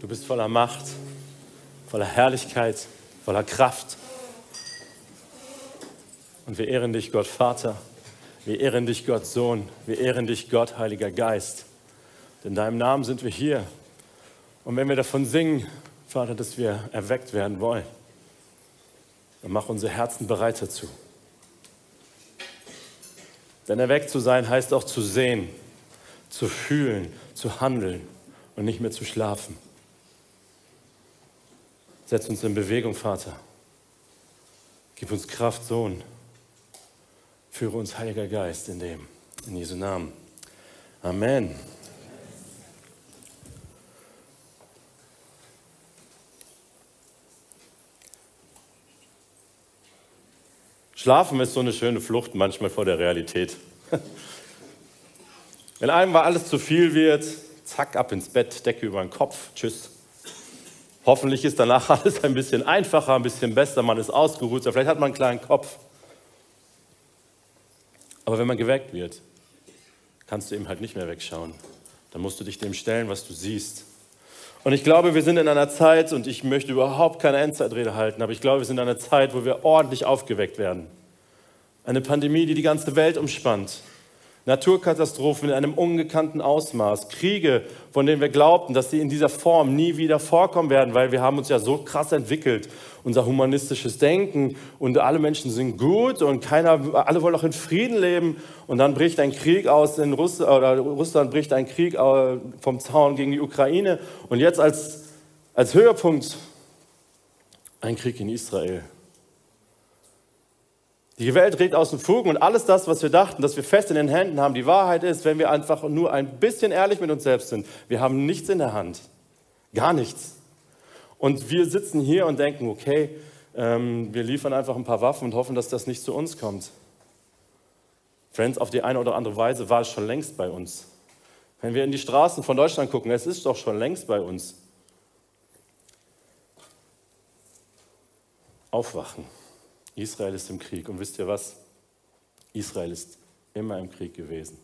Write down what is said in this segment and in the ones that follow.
Du bist voller Macht, voller Herrlichkeit, voller Kraft. Und wir ehren dich, Gott Vater. Wir ehren dich, Gott Sohn. Wir ehren dich, Gott Heiliger Geist. In deinem Namen sind wir hier. Und wenn wir davon singen, Vater, dass wir erweckt werden wollen, dann mach unsere Herzen bereit dazu. Denn erweckt zu sein heißt auch zu sehen, zu fühlen, zu handeln und nicht mehr zu schlafen. Setz uns in Bewegung, Vater. Gib uns Kraft, Sohn. Führe uns, Heiliger Geist, in dem. In Jesu Namen. Amen. Schlafen ist so eine schöne Flucht manchmal vor der Realität. Wenn einem mal alles zu viel wird, zack, ab ins Bett, Decke über den Kopf, tschüss. Hoffentlich ist danach alles ein bisschen einfacher, ein bisschen besser, man ist ausgeruht, vielleicht hat man einen kleinen Kopf. Aber wenn man geweckt wird, kannst du eben halt nicht mehr wegschauen. Dann musst du dich dem stellen, was du siehst. Und ich glaube, wir sind in einer Zeit, und ich möchte überhaupt keine Endzeitrede halten, aber ich glaube, wir sind in einer Zeit, wo wir ordentlich aufgeweckt werden. Eine Pandemie, die die ganze Welt umspannt. Naturkatastrophen in einem ungekannten Ausmaß, Kriege, von denen wir glaubten, dass sie in dieser Form nie wieder vorkommen werden, weil wir haben uns ja so krass entwickelt, unser humanistisches Denken. Und alle Menschen sind gut und keiner, alle wollen auch in Frieden leben. Und dann bricht ein Krieg aus in Russland oder Russland bricht ein Krieg äh, vom Zaun gegen die Ukraine. Und jetzt als, als Höhepunkt ein Krieg in Israel. Die Welt dreht aus den Fugen und alles das, was wir dachten, dass wir fest in den Händen haben, die Wahrheit ist, wenn wir einfach nur ein bisschen ehrlich mit uns selbst sind, wir haben nichts in der Hand. Gar nichts. Und wir sitzen hier und denken, okay, ähm, wir liefern einfach ein paar Waffen und hoffen, dass das nicht zu uns kommt. Friends, auf die eine oder andere Weise war es schon längst bei uns. Wenn wir in die Straßen von Deutschland gucken, es ist doch schon längst bei uns. Aufwachen. Israel ist im Krieg. Und wisst ihr was? Israel ist immer im Krieg gewesen.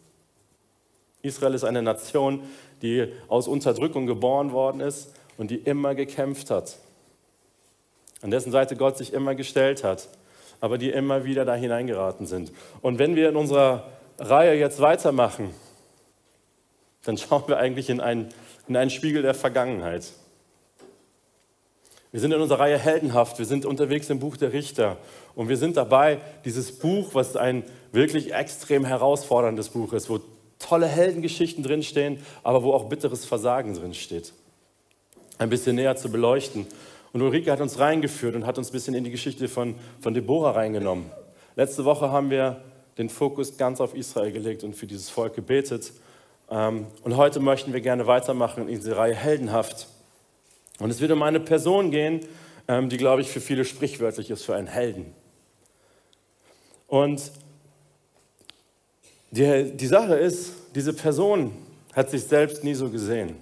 Israel ist eine Nation, die aus Unterdrückung geboren worden ist und die immer gekämpft hat. An dessen Seite Gott sich immer gestellt hat, aber die immer wieder da hineingeraten sind. Und wenn wir in unserer Reihe jetzt weitermachen, dann schauen wir eigentlich in einen, in einen Spiegel der Vergangenheit. Wir sind in unserer Reihe Heldenhaft, wir sind unterwegs im Buch der Richter und wir sind dabei, dieses Buch, was ein wirklich extrem herausforderndes Buch ist, wo tolle Heldengeschichten drinstehen, aber wo auch bitteres Versagen drinsteht, ein bisschen näher zu beleuchten. Und Ulrike hat uns reingeführt und hat uns ein bisschen in die Geschichte von, von Deborah reingenommen. Letzte Woche haben wir den Fokus ganz auf Israel gelegt und für dieses Volk gebetet. Ähm, und heute möchten wir gerne weitermachen in diese Reihe Heldenhaft. Und es wird um eine Person gehen, ähm, die, glaube ich, für viele sprichwörtlich ist, für einen Helden. Und die, die Sache ist, diese Person hat sich selbst nie so gesehen.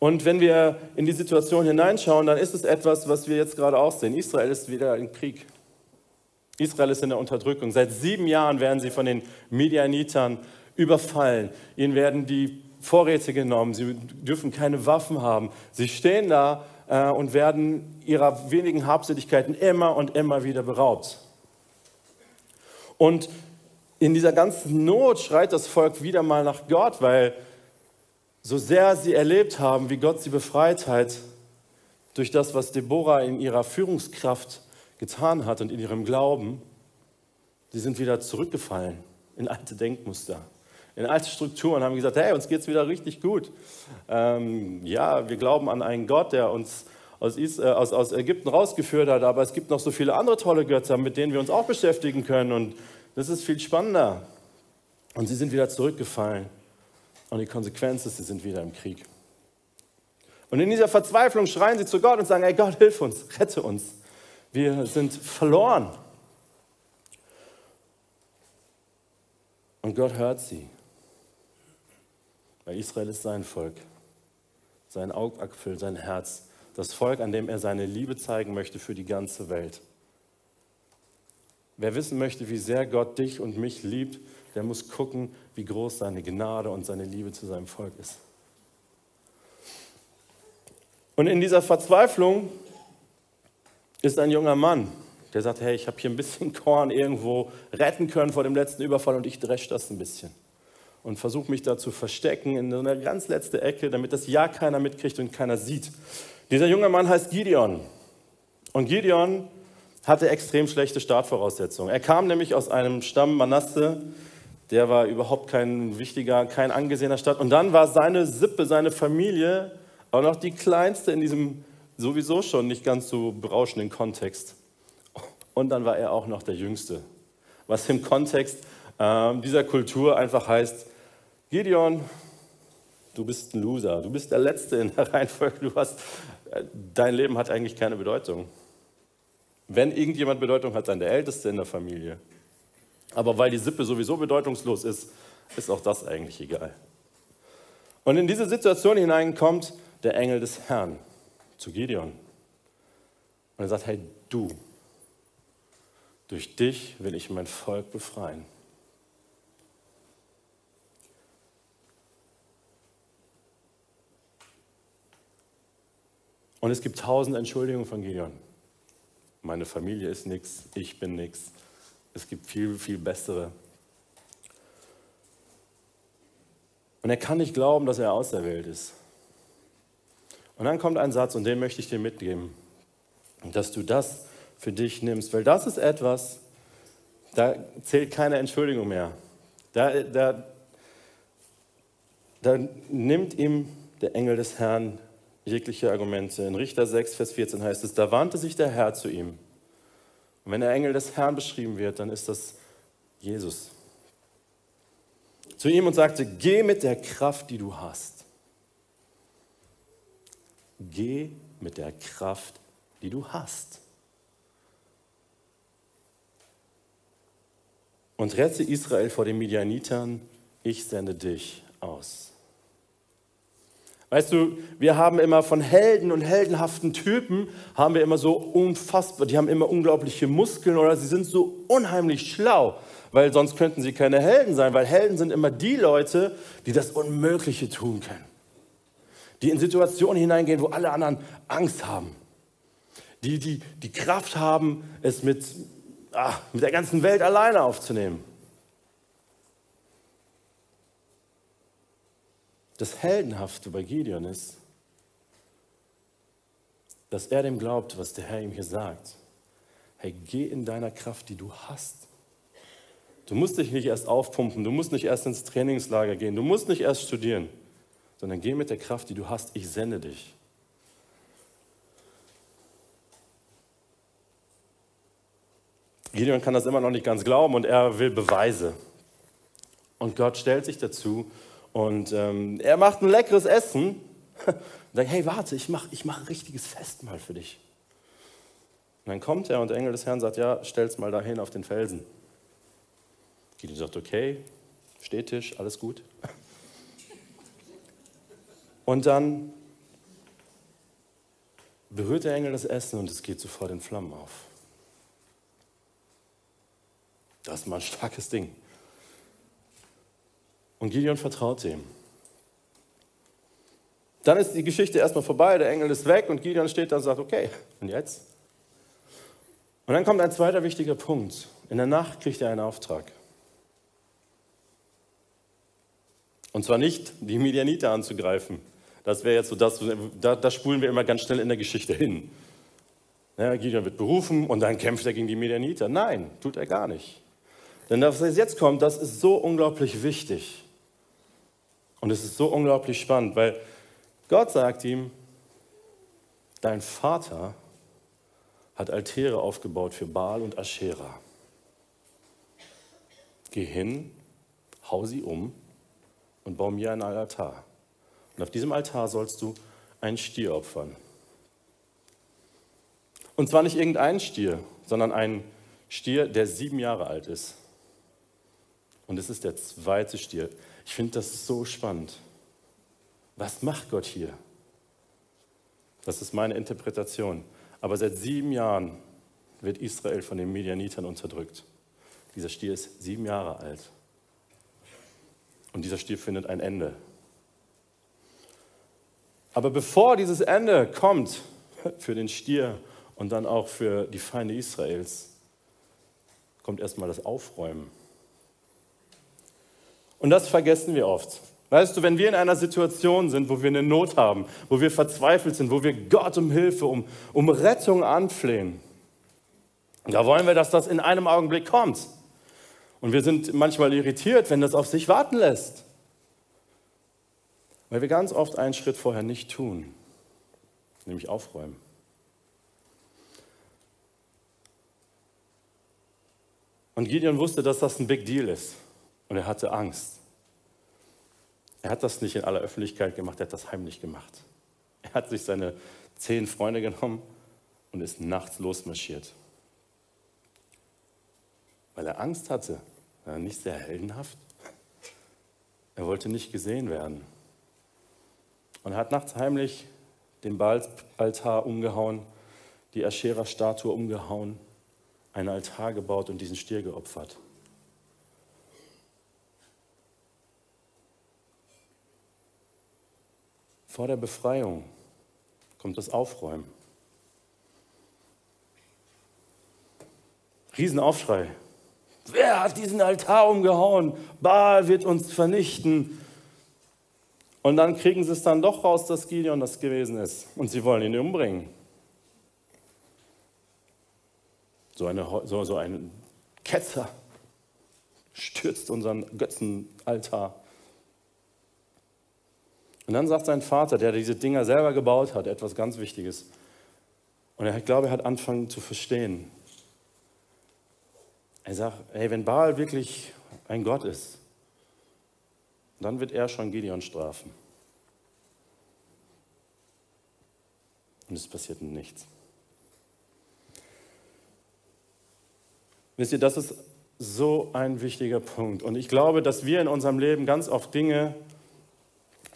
Und wenn wir in die Situation hineinschauen, dann ist es etwas, was wir jetzt gerade auch sehen. Israel ist wieder im Krieg. Israel ist in der Unterdrückung. Seit sieben Jahren werden sie von den Medianitern überfallen. Ihnen werden die Vorräte genommen, sie dürfen keine Waffen haben. Sie stehen da äh, und werden ihrer wenigen Habseligkeiten immer und immer wieder beraubt. Und in dieser ganzen Not schreit das Volk wieder mal nach Gott, weil so sehr sie erlebt haben, wie Gott sie befreit hat, durch das, was Deborah in ihrer Führungskraft getan hat und in ihrem Glauben, sie sind wieder zurückgefallen in alte Denkmuster in alte Strukturen, haben gesagt, hey, uns geht es wieder richtig gut. Ähm, ja, wir glauben an einen Gott, der uns aus, äh, aus, aus Ägypten rausgeführt hat, aber es gibt noch so viele andere tolle Götter, mit denen wir uns auch beschäftigen können und das ist viel spannender. Und sie sind wieder zurückgefallen und die Konsequenz ist, sie sind wieder im Krieg. Und in dieser Verzweiflung schreien sie zu Gott und sagen, hey Gott, hilf uns, rette uns. Wir sind verloren. Und Gott hört sie. Weil Israel ist sein Volk, sein Augapfel, sein Herz, das Volk, an dem er seine Liebe zeigen möchte für die ganze Welt. Wer wissen möchte, wie sehr Gott dich und mich liebt, der muss gucken, wie groß seine Gnade und seine Liebe zu seinem Volk ist. Und in dieser Verzweiflung ist ein junger Mann, der sagt, hey, ich habe hier ein bisschen Korn irgendwo retten können vor dem letzten Überfall und ich dresche das ein bisschen. Und versuche mich da zu verstecken in so einer ganz letzte Ecke, damit das ja keiner mitkriegt und keiner sieht. Dieser junge Mann heißt Gideon. Und Gideon hatte extrem schlechte Startvoraussetzungen. Er kam nämlich aus einem Stamm Manasse, der war überhaupt kein wichtiger, kein angesehener Stadt. Und dann war seine Sippe, seine Familie auch noch die kleinste in diesem sowieso schon nicht ganz so berauschenden Kontext. Und dann war er auch noch der Jüngste, was im Kontext äh, dieser Kultur einfach heißt, Gideon, du bist ein Loser, du bist der Letzte in der Reihenfolge, du hast, dein Leben hat eigentlich keine Bedeutung. Wenn irgendjemand Bedeutung hat, dann der Älteste in der Familie. Aber weil die Sippe sowieso bedeutungslos ist, ist auch das eigentlich egal. Und in diese Situation hinein kommt der Engel des Herrn zu Gideon. Und er sagt, hey du, durch dich will ich mein Volk befreien. Und es gibt tausend Entschuldigungen von Gideon. Meine Familie ist nichts, ich bin nichts. Es gibt viel, viel bessere. Und er kann nicht glauben, dass er auserwählt ist. Und dann kommt ein Satz, und den möchte ich dir mitgeben, dass du das für dich nimmst, weil das ist etwas, da zählt keine Entschuldigung mehr. Da, da, da nimmt ihm der Engel des Herrn jegliche Argumente. In Richter 6, Vers 14 heißt es, da wandte sich der Herr zu ihm. Und wenn der Engel des Herrn beschrieben wird, dann ist das Jesus. Zu ihm und sagte, geh mit der Kraft, die du hast. Geh mit der Kraft, die du hast. Und rette Israel vor den Midianitern, ich sende dich aus. Weißt du, wir haben immer von Helden und heldenhaften Typen, haben wir immer so unfassbar, die haben immer unglaubliche Muskeln oder sie sind so unheimlich schlau, weil sonst könnten sie keine Helden sein, weil Helden sind immer die Leute, die das Unmögliche tun können. Die in Situationen hineingehen, wo alle anderen Angst haben. Die die, die Kraft haben, es mit, ach, mit der ganzen Welt alleine aufzunehmen. Das Heldenhafte bei Gideon ist, dass er dem glaubt, was der Herr ihm hier sagt. Hey, geh in deiner Kraft, die du hast. Du musst dich nicht erst aufpumpen, du musst nicht erst ins Trainingslager gehen, du musst nicht erst studieren, sondern geh mit der Kraft, die du hast. Ich sende dich. Gideon kann das immer noch nicht ganz glauben und er will Beweise. Und Gott stellt sich dazu und ähm, er macht ein leckeres Essen und sagt, hey, warte, ich mache ich mach ein richtiges Festmahl für dich. Und dann kommt er und der Engel des Herrn sagt, ja, stell's mal dahin auf den Felsen. Gideon sagt, okay, Stehtisch, alles gut. Und dann berührt der Engel das Essen und es geht sofort in Flammen auf. Das ist mal ein starkes Ding. Und Gideon vertraut ihm. Dann ist die Geschichte erstmal vorbei, der Engel ist weg und Gideon steht da und sagt, okay, und jetzt? Und dann kommt ein zweiter wichtiger Punkt. In der Nacht kriegt er einen Auftrag. Und zwar nicht, die Midianiter anzugreifen. Das wäre jetzt so das, da, da, spulen wir immer ganz schnell in der Geschichte hin. Ja, Gideon wird berufen und dann kämpft er gegen die Midianiter. Nein, tut er gar nicht. Denn das, was jetzt kommt, das ist so unglaublich wichtig. Und es ist so unglaublich spannend, weil Gott sagt ihm, dein Vater hat Altäre aufgebaut für Baal und Aschera. Geh hin, hau sie um und bau mir einen Altar. Und auf diesem Altar sollst du einen Stier opfern. Und zwar nicht irgendeinen Stier, sondern einen Stier, der sieben Jahre alt ist. Und es ist der zweite Stier. Ich finde das so spannend. Was macht Gott hier? Das ist meine Interpretation. Aber seit sieben Jahren wird Israel von den Medianitern unterdrückt. Dieser Stier ist sieben Jahre alt. Und dieser Stier findet ein Ende. Aber bevor dieses Ende kommt für den Stier und dann auch für die Feinde Israels, kommt erstmal das Aufräumen. Und das vergessen wir oft. Weißt du, wenn wir in einer Situation sind, wo wir eine Not haben, wo wir verzweifelt sind, wo wir Gott um Hilfe, um, um Rettung anflehen, da wollen wir, dass das in einem Augenblick kommt. Und wir sind manchmal irritiert, wenn das auf sich warten lässt. Weil wir ganz oft einen Schritt vorher nicht tun, nämlich aufräumen. Und Gideon wusste, dass das ein Big Deal ist. Und er hatte Angst. Er hat das nicht in aller Öffentlichkeit gemacht, er hat das heimlich gemacht. Er hat sich seine zehn Freunde genommen und ist nachts losmarschiert. Weil er Angst hatte, war nicht sehr heldenhaft. Er wollte nicht gesehen werden. Und er hat nachts heimlich den Baaltaltar umgehauen, die Aschera-Statue umgehauen, einen Altar gebaut und diesen Stier geopfert. Vor der Befreiung kommt das Aufräumen. Riesenaufschrei. Wer hat diesen Altar umgehauen? Baal wird uns vernichten. Und dann kriegen sie es dann doch raus, dass Gideon das gewesen ist. Und sie wollen ihn umbringen. So, eine, so, so ein Ketzer stürzt unseren Götzenaltar. Und dann sagt sein Vater, der diese Dinger selber gebaut hat, etwas ganz Wichtiges. Und ich glaube, er hat angefangen zu verstehen. Er sagt, hey, wenn Baal wirklich ein Gott ist, dann wird er schon Gideon strafen. Und es passiert nichts. Wisst ihr, das ist so ein wichtiger Punkt. Und ich glaube, dass wir in unserem Leben ganz oft Dinge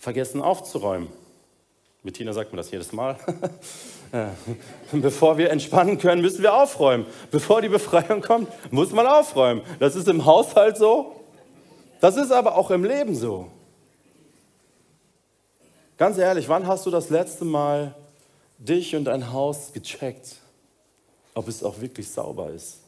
vergessen aufzuräumen. Bettina sagt mir das jedes Mal. Bevor wir entspannen können, müssen wir aufräumen. Bevor die Befreiung kommt, muss man aufräumen. Das ist im Haushalt so. Das ist aber auch im Leben so. Ganz ehrlich, wann hast du das letzte Mal dich und dein Haus gecheckt, ob es auch wirklich sauber ist?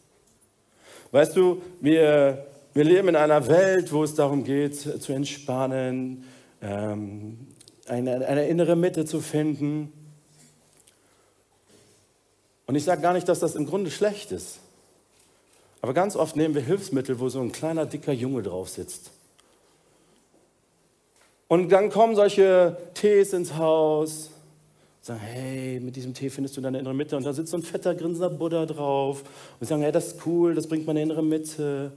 Weißt du, wir, wir leben in einer Welt, wo es darum geht, zu entspannen, ähm, eine, eine innere Mitte zu finden. Und ich sage gar nicht, dass das im Grunde schlecht ist. Aber ganz oft nehmen wir Hilfsmittel, wo so ein kleiner, dicker Junge drauf sitzt. Und dann kommen solche Tees ins Haus, sagen, hey, mit diesem Tee findest du deine innere Mitte. Und da sitzt so ein fetter, grinsender Buddha drauf. Und sagen, hey, das ist cool, das bringt meine innere Mitte.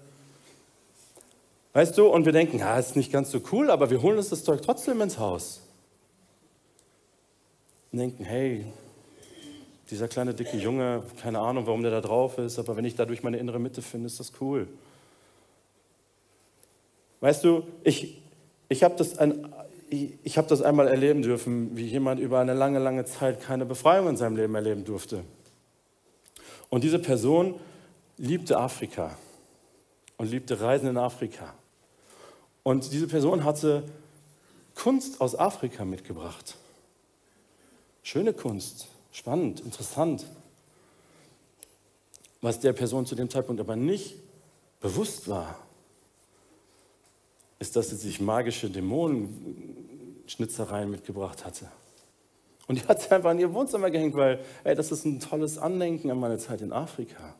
Weißt du, und wir denken, ja, ist nicht ganz so cool, aber wir holen uns das Zeug trotzdem ins Haus. Und denken, hey, dieser kleine dicke Junge, keine Ahnung, warum der da drauf ist, aber wenn ich dadurch meine innere Mitte finde, ist das cool. Weißt du, ich, ich habe das, ein, ich hab das einmal erleben dürfen, wie jemand über eine lange, lange Zeit keine Befreiung in seinem Leben erleben durfte. Und diese Person liebte Afrika und liebte Reisen in Afrika. Und diese Person hatte Kunst aus Afrika mitgebracht. Schöne Kunst, spannend, interessant. Was der Person zu dem Zeitpunkt aber nicht bewusst war, ist, dass sie sich magische Dämonenschnitzereien mitgebracht hatte. Und die hat sie einfach in ihr Wohnzimmer gehängt, weil, ey, das ist ein tolles Andenken an meine Zeit in Afrika.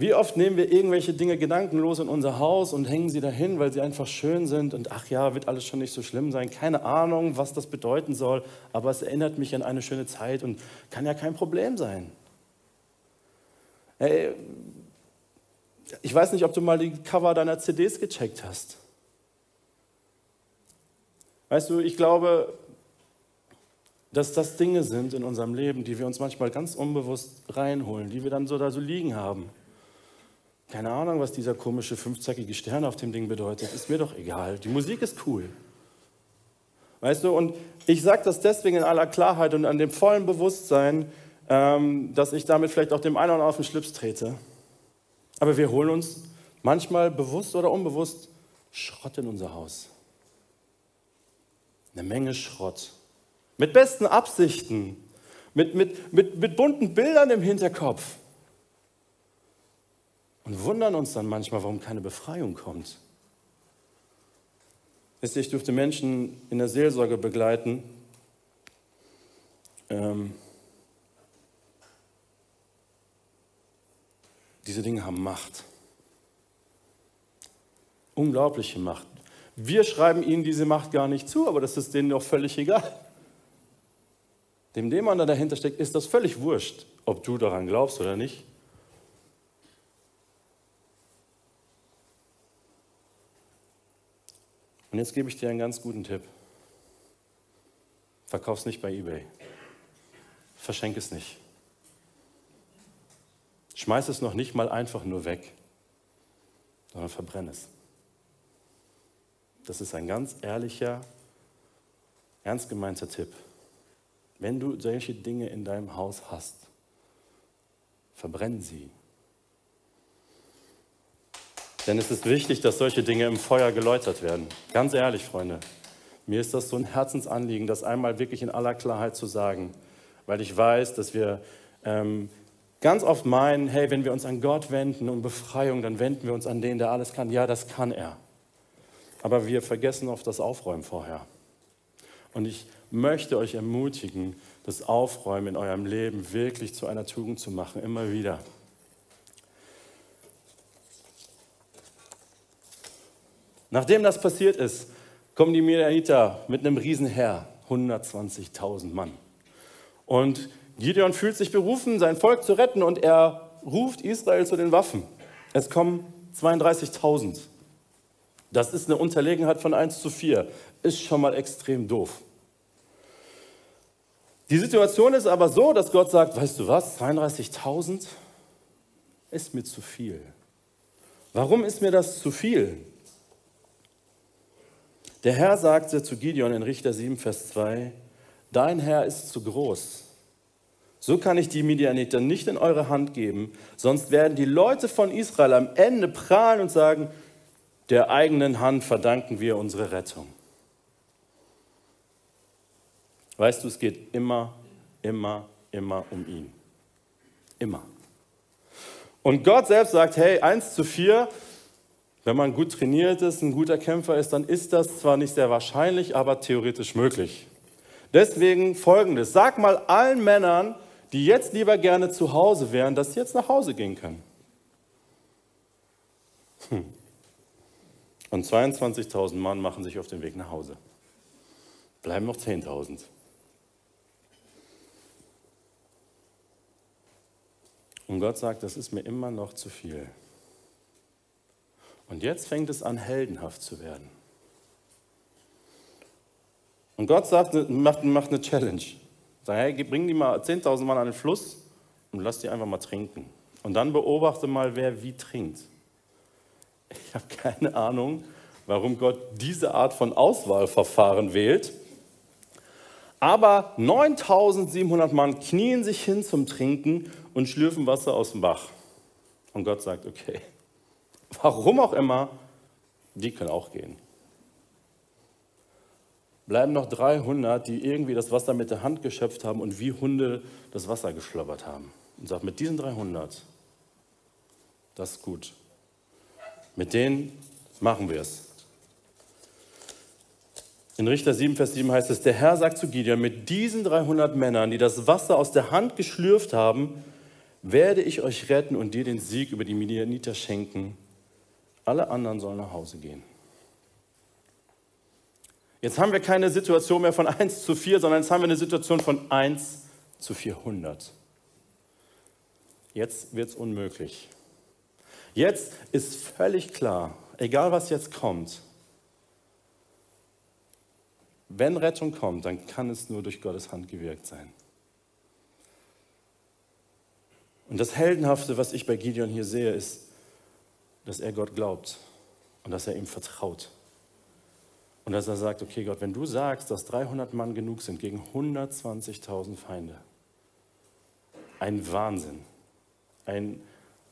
Wie oft nehmen wir irgendwelche Dinge gedankenlos in unser Haus und hängen sie dahin, weil sie einfach schön sind und ach ja, wird alles schon nicht so schlimm sein. Keine Ahnung, was das bedeuten soll, aber es erinnert mich an eine schöne Zeit und kann ja kein Problem sein. Hey, ich weiß nicht, ob du mal die Cover deiner CDs gecheckt hast. Weißt du, ich glaube, dass das Dinge sind in unserem Leben, die wir uns manchmal ganz unbewusst reinholen, die wir dann so da so liegen haben. Keine Ahnung, was dieser komische fünfzackige Stern auf dem Ding bedeutet. Ist mir doch egal. Die Musik ist cool. Weißt du, und ich sage das deswegen in aller Klarheit und an dem vollen Bewusstsein, ähm, dass ich damit vielleicht auch dem einen oder anderen auf den Schlips trete. Aber wir holen uns manchmal bewusst oder unbewusst Schrott in unser Haus. Eine Menge Schrott. Mit besten Absichten. Mit, mit, mit, mit bunten Bildern im Hinterkopf. Und wundern uns dann manchmal, warum keine Befreiung kommt. Ich durfte Menschen in der Seelsorge begleiten. Ähm, diese Dinge haben Macht. Unglaubliche Macht. Wir schreiben ihnen diese Macht gar nicht zu, aber das ist denen doch völlig egal. Dem Dämon, der dahinter steckt, ist das völlig wurscht, ob du daran glaubst oder nicht. Und jetzt gebe ich dir einen ganz guten Tipp. Verkauf es nicht bei eBay. Verschenk es nicht. Schmeiß es noch nicht mal einfach nur weg, sondern verbrenn es. Das ist ein ganz ehrlicher, ernst gemeinter Tipp. Wenn du solche Dinge in deinem Haus hast, verbrenn sie. Denn es ist wichtig, dass solche Dinge im Feuer geläutert werden. Ganz ehrlich, Freunde, mir ist das so ein Herzensanliegen, das einmal wirklich in aller Klarheit zu sagen, weil ich weiß, dass wir ähm, ganz oft meinen, hey, wenn wir uns an Gott wenden um Befreiung, dann wenden wir uns an den, der alles kann. Ja, das kann er. Aber wir vergessen oft das Aufräumen vorher. Und ich möchte euch ermutigen, das Aufräumen in eurem Leben wirklich zu einer Tugend zu machen, immer wieder. Nachdem das passiert ist, kommen die Midianiter mit einem Riesenheer, 120.000 Mann. Und Gideon fühlt sich berufen, sein Volk zu retten und er ruft Israel zu den Waffen. Es kommen 32.000. Das ist eine Unterlegenheit von 1 zu 4. Ist schon mal extrem doof. Die Situation ist aber so, dass Gott sagt, weißt du was, 32.000 ist mir zu viel. Warum ist mir das zu viel? Der Herr sagte zu Gideon in Richter 7, Vers 2, dein Herr ist zu groß. So kann ich die Midianiter nicht in eure Hand geben, sonst werden die Leute von Israel am Ende prahlen und sagen, der eigenen Hand verdanken wir unsere Rettung. Weißt du, es geht immer, immer, immer um ihn. Immer. Und Gott selbst sagt, hey, 1 zu 4, wenn man gut trainiert ist, ein guter Kämpfer ist, dann ist das zwar nicht sehr wahrscheinlich, aber theoretisch möglich. Deswegen folgendes: Sag mal allen Männern, die jetzt lieber gerne zu Hause wären, dass sie jetzt nach Hause gehen können. Hm. Und 22.000 Mann machen sich auf den Weg nach Hause. Bleiben noch 10.000. Und Gott sagt, das ist mir immer noch zu viel. Und jetzt fängt es an, heldenhaft zu werden. Und Gott sagt, macht, macht eine Challenge. Sagt, hey, bring die mal 10.000 Mann an den Fluss und lass die einfach mal trinken. Und dann beobachte mal, wer wie trinkt. Ich habe keine Ahnung, warum Gott diese Art von Auswahlverfahren wählt. Aber 9700 Mann knien sich hin zum Trinken und schlürfen Wasser aus dem Bach. Und Gott sagt, okay, warum auch immer, die können auch gehen. Bleiben noch 300, die irgendwie das Wasser mit der Hand geschöpft haben und wie Hunde das Wasser geschlobbert haben. Und sagt, mit diesen 300, das ist gut. Mit denen machen wir es. In Richter 7, Vers 7 heißt es, der Herr sagt zu Gideon, mit diesen 300 Männern, die das Wasser aus der Hand geschlürft haben, werde ich euch retten und dir den Sieg über die Midianiter schenken. Alle anderen sollen nach Hause gehen. Jetzt haben wir keine Situation mehr von 1 zu 4, sondern jetzt haben wir eine Situation von 1 zu 400. Jetzt wird es unmöglich. Jetzt ist völlig klar, egal was jetzt kommt, wenn Rettung kommt, dann kann es nur durch Gottes Hand gewirkt sein. Und das Heldenhafte, was ich bei Gideon hier sehe, ist, dass er Gott glaubt und dass er ihm vertraut. Und dass er sagt, okay Gott, wenn du sagst, dass 300 Mann genug sind gegen 120.000 Feinde, ein Wahnsinn, ein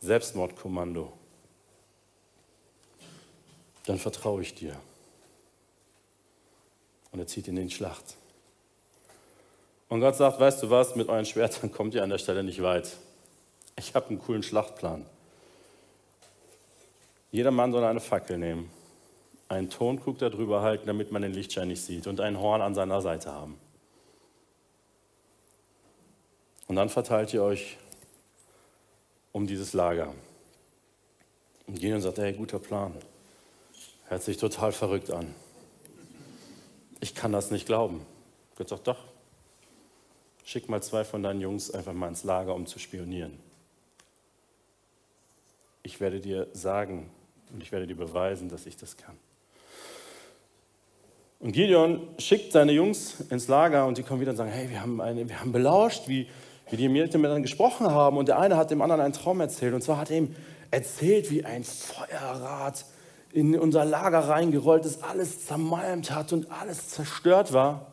Selbstmordkommando, dann vertraue ich dir. und er zieht in die Schlacht. Und Gott sagt, weißt du was, mit euren Schwertern kommt ihr an der Stelle nicht weit. Ich habe einen coolen Schlachtplan. Jeder Mann soll eine Fackel nehmen, einen Tonkrug darüber halten, damit man den Lichtschein nicht sieht und ein Horn an seiner Seite haben. Und dann verteilt ihr euch um dieses Lager. Und Gideon sagt, hey, guter Plan. Hört sich total verrückt an. Ich kann das nicht glauben. Gott sagt, doch, schick mal zwei von deinen Jungs einfach mal ins Lager, um zu spionieren. Ich werde dir sagen und ich werde dir beweisen, dass ich das kann. Und Gideon schickt seine Jungs ins Lager und die kommen wieder und sagen, hey, wir haben, eine, wir haben belauscht, wie, wie die miteinander gesprochen haben. Und der eine hat dem anderen einen Traum erzählt. Und zwar hat er ihm erzählt, wie ein Feuerrad in unser Lager reingerollt ist, alles zermalmt hat und alles zerstört war.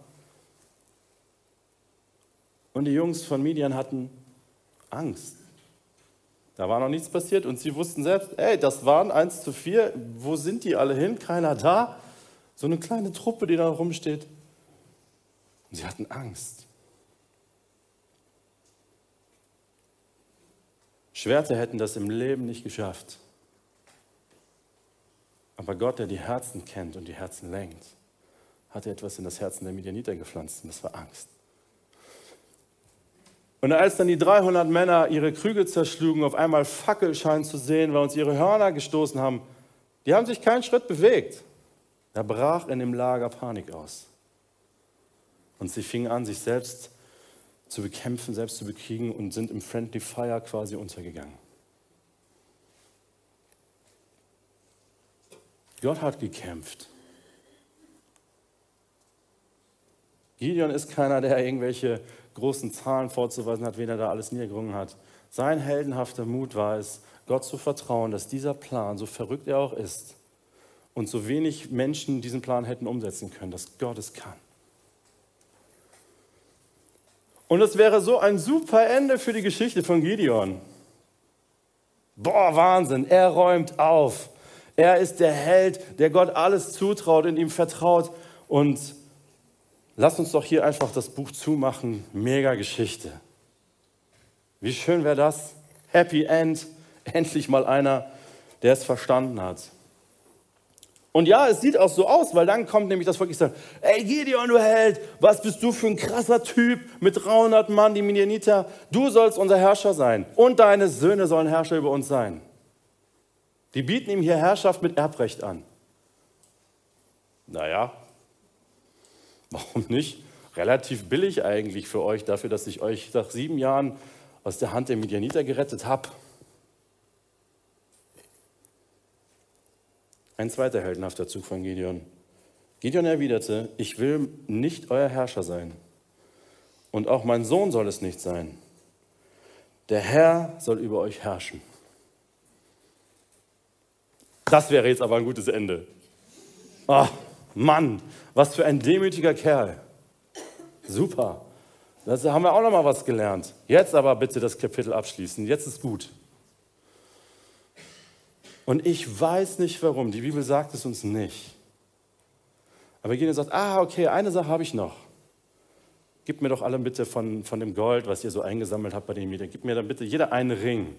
Und die Jungs von Midian hatten Angst. Da war noch nichts passiert und sie wussten selbst, ey, das waren eins zu vier, wo sind die alle hin? Keiner da. So eine kleine Truppe, die da rumsteht. Und sie hatten Angst. Schwerter hätten das im Leben nicht geschafft. Aber Gott, der die Herzen kennt und die Herzen lenkt, hatte etwas in das Herzen der Midianiter gepflanzt und das war Angst. Und als dann die 300 Männer ihre Krüge zerschlugen, auf einmal Fackelschein zu sehen, weil uns ihre Hörner gestoßen haben, die haben sich keinen Schritt bewegt. Da brach in dem Lager Panik aus. Und sie fingen an, sich selbst zu bekämpfen, selbst zu bekriegen und sind im Friendly Fire quasi untergegangen. Gott hat gekämpft. Gideon ist keiner, der irgendwelche großen Zahlen vorzuweisen hat, wen er da alles niedergerungen hat. Sein heldenhafter Mut war es, Gott zu vertrauen, dass dieser Plan, so verrückt er auch ist, und so wenig Menschen diesen Plan hätten umsetzen können, dass Gott es kann. Und es wäre so ein super Ende für die Geschichte von Gideon. Boah, Wahnsinn, er räumt auf. Er ist der Held, der Gott alles zutraut, in ihm vertraut und Lass uns doch hier einfach das Buch zumachen. Mega Geschichte. Wie schön wäre das? Happy End. Endlich mal einer, der es verstanden hat. Und ja, es sieht auch so aus, weil dann kommt nämlich das Volk, ich sage, ey Gideon, du Held, was bist du für ein krasser Typ mit 300 Mann, die Midianiter, du sollst unser Herrscher sein und deine Söhne sollen Herrscher über uns sein. Die bieten ihm hier Herrschaft mit Erbrecht an. Naja, Warum nicht? Relativ billig eigentlich für euch, dafür, dass ich euch nach sieben Jahren aus der Hand der Midianiter gerettet habe. Ein zweiter heldenhafter Zug von Gideon. Gideon erwiderte, ich will nicht euer Herrscher sein. Und auch mein Sohn soll es nicht sein. Der Herr soll über euch herrschen. Das wäre jetzt aber ein gutes Ende. Oh, Mann, was für ein demütiger Kerl. Super. Da haben wir auch noch mal was gelernt. Jetzt aber bitte das Kapitel abschließen. Jetzt ist gut. Und ich weiß nicht warum. Die Bibel sagt es uns nicht. Aber Gideon sagt, ah, okay, eine Sache habe ich noch. Gib mir doch alle bitte von, von dem Gold, was ihr so eingesammelt habt bei den Mietern. Gib mir dann bitte jeder einen Ring.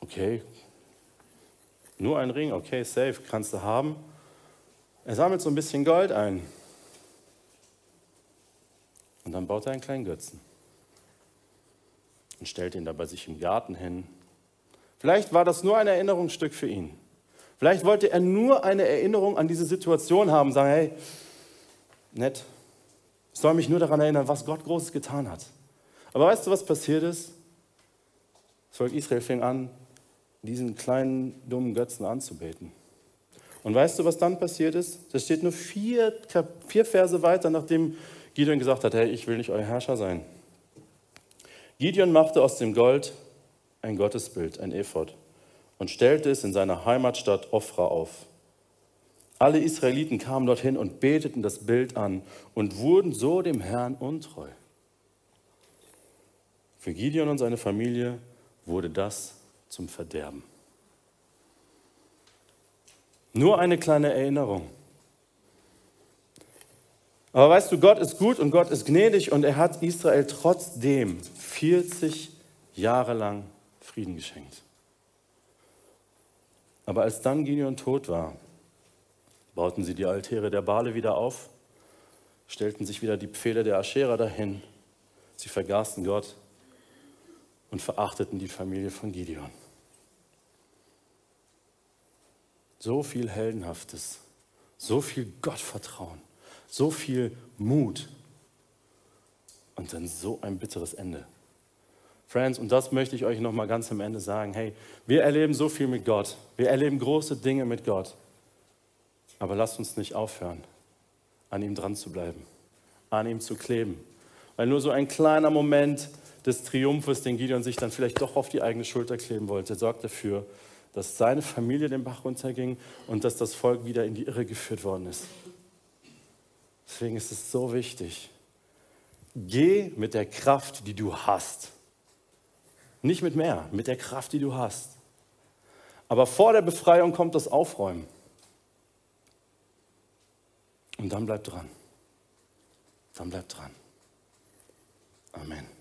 Okay, nur ein Ring, okay, safe, kannst du haben. Er sammelt so ein bisschen Gold ein. Und dann baut er einen kleinen Götzen. Und stellt ihn da bei sich im Garten hin. Vielleicht war das nur ein Erinnerungsstück für ihn. Vielleicht wollte er nur eine Erinnerung an diese Situation haben, sagen, hey, nett, ich soll mich nur daran erinnern, was Gott Großes getan hat. Aber weißt du, was passiert ist? Das Volk Israel fing an, diesen kleinen dummen Götzen anzubeten. Und weißt du, was dann passiert ist? Das steht nur vier, vier Verse weiter, nachdem Gideon gesagt hat, hey, ich will nicht euer Herrscher sein. Gideon machte aus dem Gold ein Gottesbild, ein Ephod, und stellte es in seiner Heimatstadt Ofra auf. Alle Israeliten kamen dorthin und beteten das Bild an und wurden so dem Herrn untreu. Für Gideon und seine Familie wurde das zum Verderben. Nur eine kleine Erinnerung. Aber weißt du, Gott ist gut und Gott ist gnädig und er hat Israel trotzdem 40 Jahre lang Frieden geschenkt. Aber als dann Gideon tot war, bauten sie die Altäre der Bale wieder auf, stellten sich wieder die Pfähle der Aschera dahin. Sie vergaßen Gott und verachteten die Familie von Gideon. So viel Heldenhaftes, so viel Gottvertrauen, so viel Mut und dann so ein bitteres Ende. Friends, und das möchte ich euch noch mal ganz am Ende sagen. Hey, wir erleben so viel mit Gott. Wir erleben große Dinge mit Gott. Aber lasst uns nicht aufhören, an ihm dran zu bleiben, an ihm zu kleben. Weil nur so ein kleiner Moment des Triumphes, den Gideon sich dann vielleicht doch auf die eigene Schulter kleben wollte, sorgt dafür, dass seine Familie den Bach runterging und dass das Volk wieder in die Irre geführt worden ist. Deswegen ist es so wichtig. Geh mit der Kraft, die du hast. Nicht mit mehr, mit der Kraft, die du hast. Aber vor der Befreiung kommt das Aufräumen. Und dann bleib dran. Dann bleib dran. Amen.